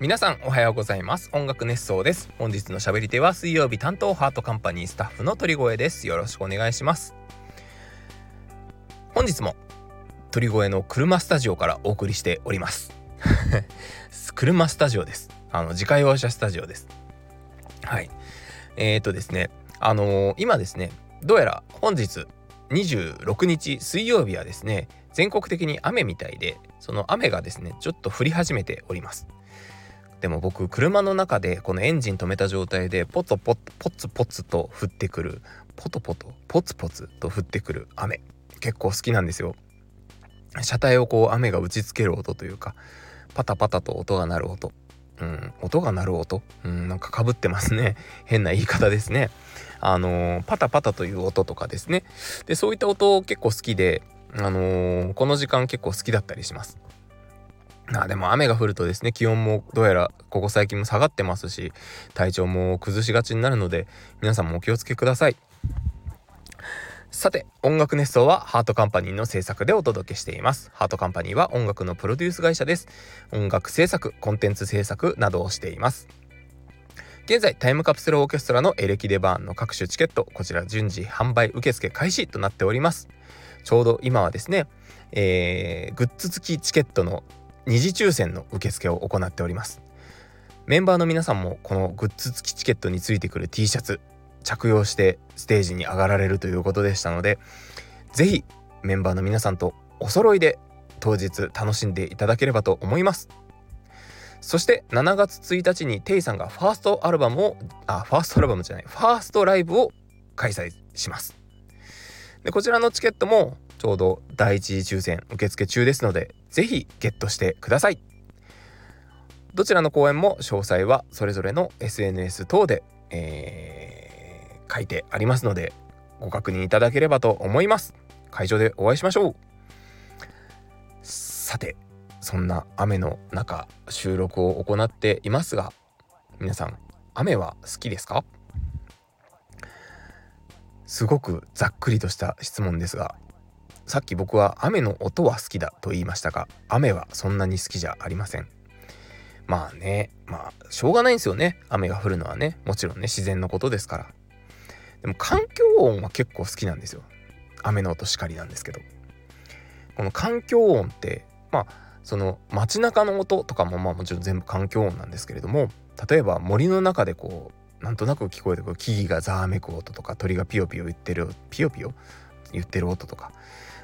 皆さんおはようございます。音楽熱奏です。本日の喋り手は水曜日担当ハートカンパニースタッフの鳥越です。よろしくお願いします。本日も鳥越の車スタジオからお送りしております。車スタジオです。あの自家用車スタジオです。はい。えーとですね。あのー、今ですねどうやら本日26日水曜日はですね全国的に雨みたいでその雨がですねちょっと降り始めております。でも僕車の中でこのエンジン止めた状態でポツポツポツポツと降ってくるポトポトポツポツと降ってくる雨結構好きなんですよ。車体をこう雨が打ちつける音というかパタパタと音が鳴る音。うん音が鳴る音？うんなんかかぶってますね。変な言い方ですね。あのー、パタパタという音とかですね。でそういった音結構好きであのー、この時間結構好きだったりします。あでも雨が降るとですね気温もどうやらここ最近も下がってますし体調も崩しがちになるので皆さんもお気をつけください。さて音楽熱奏はハートカンパニーの制作でお届けしています。ハートカンパニーは音楽のプロデュース会社です。音楽制作コンテンツ制作などをしています。現在タイムカプセルオーケストラのエレキデバーンの各種チケットこちら順次販売受付開始となっております。ちょうど今はですね、えー、グッズ付きチケットの二次抽選の受付を行っております。メンバーの皆さんもこのグッズ付きチケットについてくる T シャツ着用してステージに上がられるということでしたので是非メンバーの皆さんとお揃いで当日楽しんでいただければと思います。そして7月1日にテイさんがファーストアルバムをあファーストアルバムじゃないファーストライブを開催します。でこちらのチケットもちょうど第一次抽選受付中ですので是非ゲットしてください。どちらの公演も詳細はそれぞれの SNS 等で、えー、書いてありますのでご確認いただければと思います。会場でお会いしましょう。さてそんな雨の中収録を行っていますが皆さん雨は好きですか？すごくざっくりとした質問ですがさっき僕は雨の音は好きだと言いましたが雨はそんなに好きじゃありません。まあねまあしょうがないんですよね。雨が降るのはね。もちろんね自然のことですから。でも環境音は結構好きなんですよ。雨の音しかりなんですけど。この環境音ってまあその街中の音とかもまあもちろん全部環境音なんですけれども例えば森の中でこうなんとなく聞こえてくる木々がざわめく音とか鳥がピヨピヨ言ってるピヨピヨ言ってる音とか。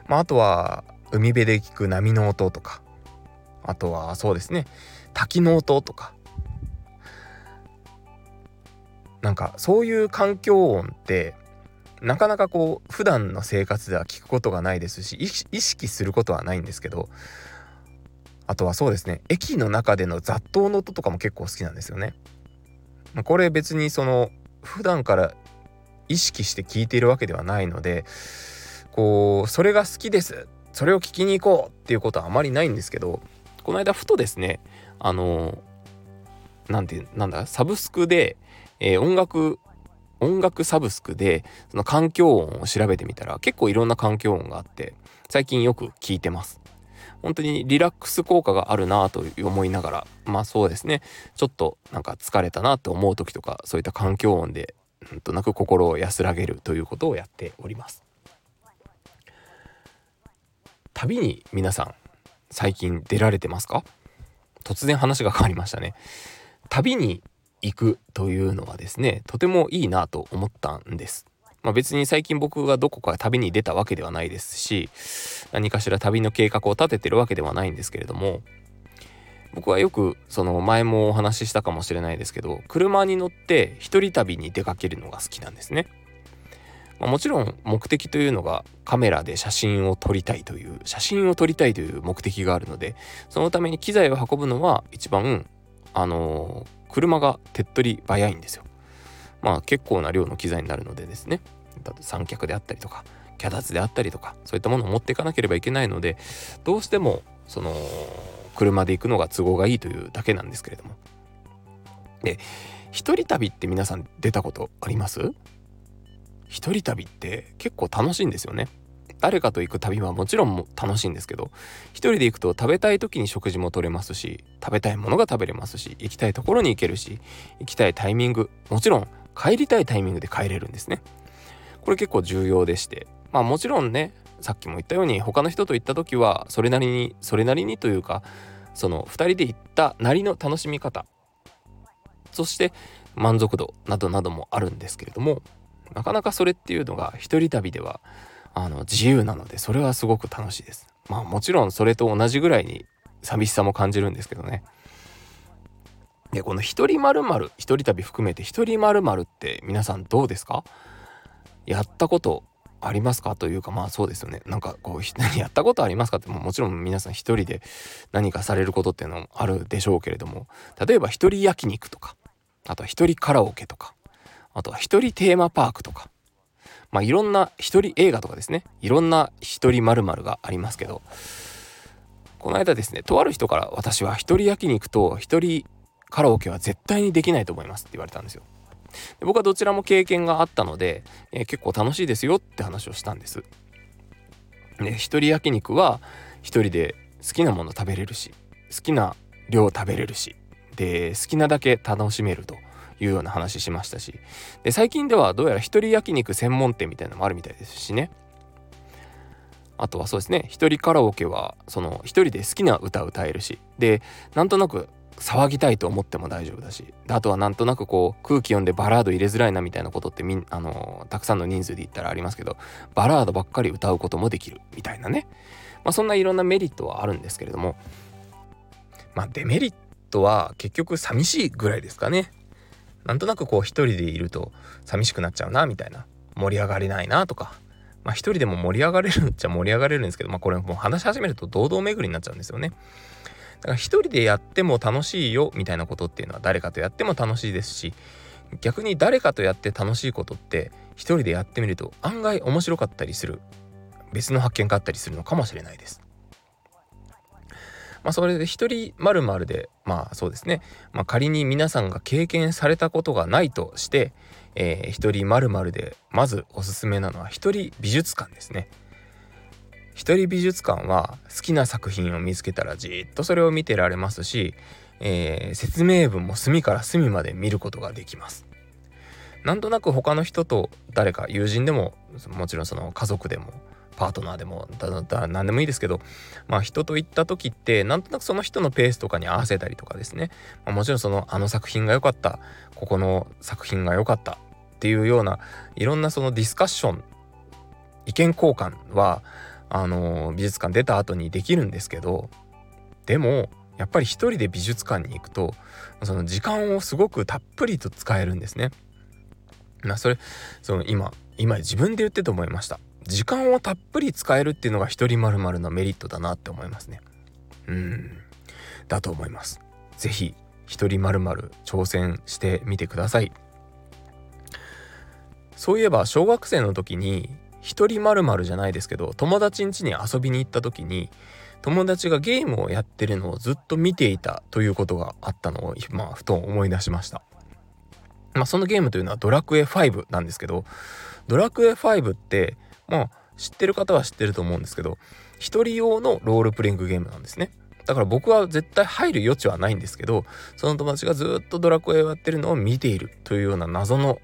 まあ、あとは海辺で聞く波の音とか。あとはそうですね。滝の音とか。なんかそういう環境音ってなかなかこう普段の生活では聞くことがないですし意識することはないんですけどあとはそうですね。駅の中での雑踏の音とかも結構好きなんですよね。これ別にその普段から意識して聞いているわけではないのでこうそれが好きです。それを聞きに行こうっていうことはあまりないんですけどこの間ふとですねあのなんてなんだサブスクで、えー、音楽音楽サブスクでその環境音を調べてみたら結構いろんな環境音があって最近よく聞いてます。本当にリラックス効果があるなと思いながらまあそうですね。ちょっとなんか疲れたなと思う時とかそういった環境音でなんとなく心を安らげるということをやっております。旅に皆さん最近出られてますか？突然話が変わりましたね。旅に行くというのはですねとてもいいなと思ったんです。まあ、別に最近僕がどこか旅に出たわけではないですし何かしら旅の計画を立ててるわけではないんですけれども僕はよくその前もお話ししたかもしれないですけど車に乗って一人旅に出かけるのが好きなんですね。まあ、もちろん目的というのがカメラで写真を撮りたいという写真を撮りたいという目的があるのでそのために機材を運ぶのは一番あのー、車が手っ取り早いんですよ。まあ結構な量の機材になるのでですね。三脚であったりとか脚立であったりとかそういったものを持っていかなければいけないのでどうしてもその車で行くのが都合がいいというだけなんですけれども。で一人旅って皆さん出たことあります？一人旅って結構楽しいんですよね。誰かと行く旅はもちろん楽しいんですけど一人で行くと食べたい時に食事も取れますし食べたいものが食べれますし行きたいところに行けるし行きたいタイミングもちろん帰りたいタイミングで帰れるんですねこれ結構重要でしてまあもちろんねさっきも言ったように他の人と行った時はそれなりにそれなりにというかその2人で行ったなりの楽しみ方そして満足度などなどもあるんですけれどもなかなかそれっていうのが一人旅ではあの自由なのでそれはすごく楽しいです。まあもちろんそれと同じぐらいに寂しさも感じるんですけどね。でこの一人まるまる一人旅含めて一人まるまるって皆さんどうですか？やったことありますか？というかまあそうですよね。なんかこう やったことありますかってももちろん皆さん一人で何かされることっていうのもあるでしょうけれども例えば一人焼肉とかあとは一人カラオケとかあとは一人テーマパークとか。まあいろんな一人映画とかですね。いろんな一人まるがありますけど。この間ですねとある人から私は一人焼肉と一人カラオケは絶対にできないと思いますって言われたんですよ。で僕はどちらも経験があったので、えー、結構楽しいですよって話をしたんです。で一人焼肉は一人で好きなもの食べれるし好きな量食べれるしで好きなだけ楽しめると。いうような話しましたし。で最近ではどうやら一人焼肉専門店みたいなのもあるみたいですしね。あとはそうですね一人カラオケはその一人で好きな歌歌えるし。でなんとなく騒ぎたいと思っても大丈夫だし。あとはなんとなくこう空気読んでバラード入れづらいなみたいなことってみんあのたくさんの人数で言ったらありますけどバラードばっかり歌うこともできるみたいなね、まあ、そんないろんなメリットはあるんですけれども。まあデメリットは結局寂しいぐらいですかね。なんとなくこう一人でいると寂しくなっちゃうなみたいな盛り上がれないなとかまあ一人でも盛り上がれるっちゃ盛り上がれるんですけどまあこれもう話し始めると堂々巡りになっちゃうんですよね。だから一人でやっても楽しいよみたいなことっていうのは誰かとやっても楽しいですし逆に誰かとやって楽しいことって一人でやってみると案外面白かったりする別の発見があったりするのかもしれないです。まあ、それで一人まるでまあそうですね、まあ、仮に皆さんが経験されたことがないとして、えー、一人まるでまずおすすめなのは一人美術館ですね。一人美術館は好きな作品を見つけたらじっとそれを見てられますし、えー、説明文も隅から隅まで見ることができます。なんとなく他の人と誰か友人でももちろんその家族でもパートナーでもだだ何でもいいですけどまあ人と行った時ってなんとなくその人のペースとかに合わせたりとかですね、まあ、もちろんそのあの作品が良かったここの作品が良かったっていうようないろんなそのディスカッション意見交換はあの美術館出た後にできるんですけどでもやっぱり一人で美術館に行くとその時間をすごくたっぷりと使えるんですね。まあそれその今今自分で言ってて思いました。時間をたっぷり使えるっていうのが一人まるのメリットだなって思いますね。うんだと思います。是非一人まる挑戦してみてください。そういえば小学生の時に一人まるじゃないですけど友達ん家に遊びに行った時に友達がゲームをやってるのをずっと見ていたということがあったのをまあふと思い出しました。まあそのゲームというのはドラクエ5なんですけどドラクエ5ってまあ知ってる方は知ってると思うんですけど一人用のロールプレイングゲームなんですね。だから僕は絶対入る余地はないんですけどその友達がずっとドラクエをやってるのを見ているというような謎の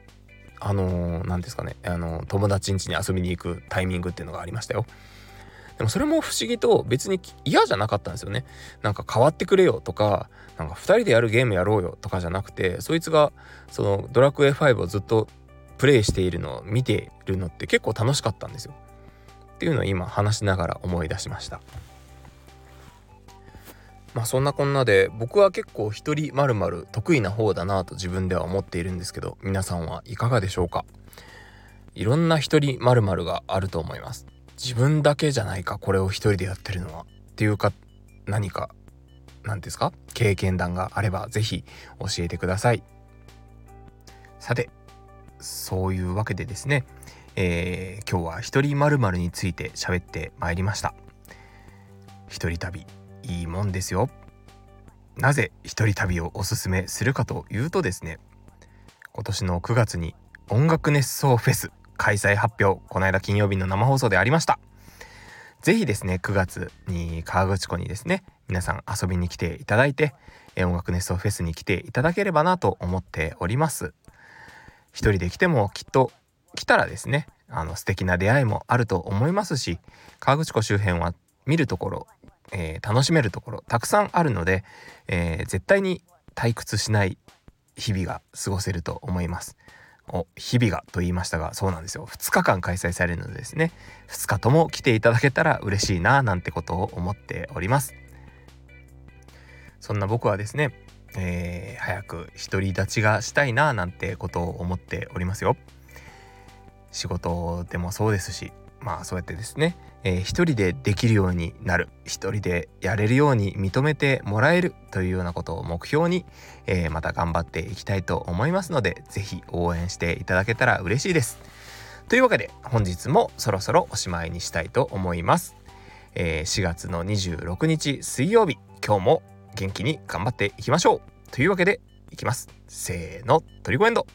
あの何、ですかね、あの友達ん家に遊びに行くタイミングっていうのがありましたよ。でもそれも不思議と別に嫌じゃなかったんですよね。なんか変わってくれよとか、なんか2人でやるゲームやろうよとかじゃなくて、そいつがそのドラクエ5をずっとプレイしているのを見てるのって結構楽しかったんですよ。っていうのを今話しながら思い出しました。まあそんなこんなで僕は結構一人まるまる得意な方だなと自分では思っているんですけど皆さんはいかがでしょうか？いろんな一人まるまるがあると思います。自分だけじゃないかこれを一人でやってるのは。っていうか何か何ですか？経験談があれば是非教えてください。さてそういうわけでですね、えー、今日は一人まるについて喋ってまいりました。一人旅いいもんですよ。なぜ一人旅をおすすめするかというとですね今年の9月に音楽熱奏フェス開催発表この間金曜日の生放送でありました。是非ですね9月に河口湖にですね皆さん遊びに来ていただいて音楽ネストフェスに来ていただければなと思っております。一人で来てもきっと来たらですねあの素敵な出会いもあると思いますし河口湖周辺は見るところ、えー、楽しめるところたくさんあるので、えー、絶対に退屈しない日々が過ごせると思います。お日々がと言いましたがそうなんですよ。2日間開催されるのでですね。2日とも来ていただけたら嬉しいななんてことを思っております。そんな僕はですね、えー、早く独り立ちがしたいななんてことを思っておりますよ仕事でもそうですしまあそうやってですね、えー、一人でできるようになる一人でやれるように認めてもらえるというようなことを目標に、えー、また頑張っていきたいと思いますので是非応援していただけたら嬉しいです。というわけで本日もそろそろおしまいにしたいと思います。えー、4月の26日水曜日今日も元気に頑張っていきましょう。というわけでいきます。せーのトリコエンド。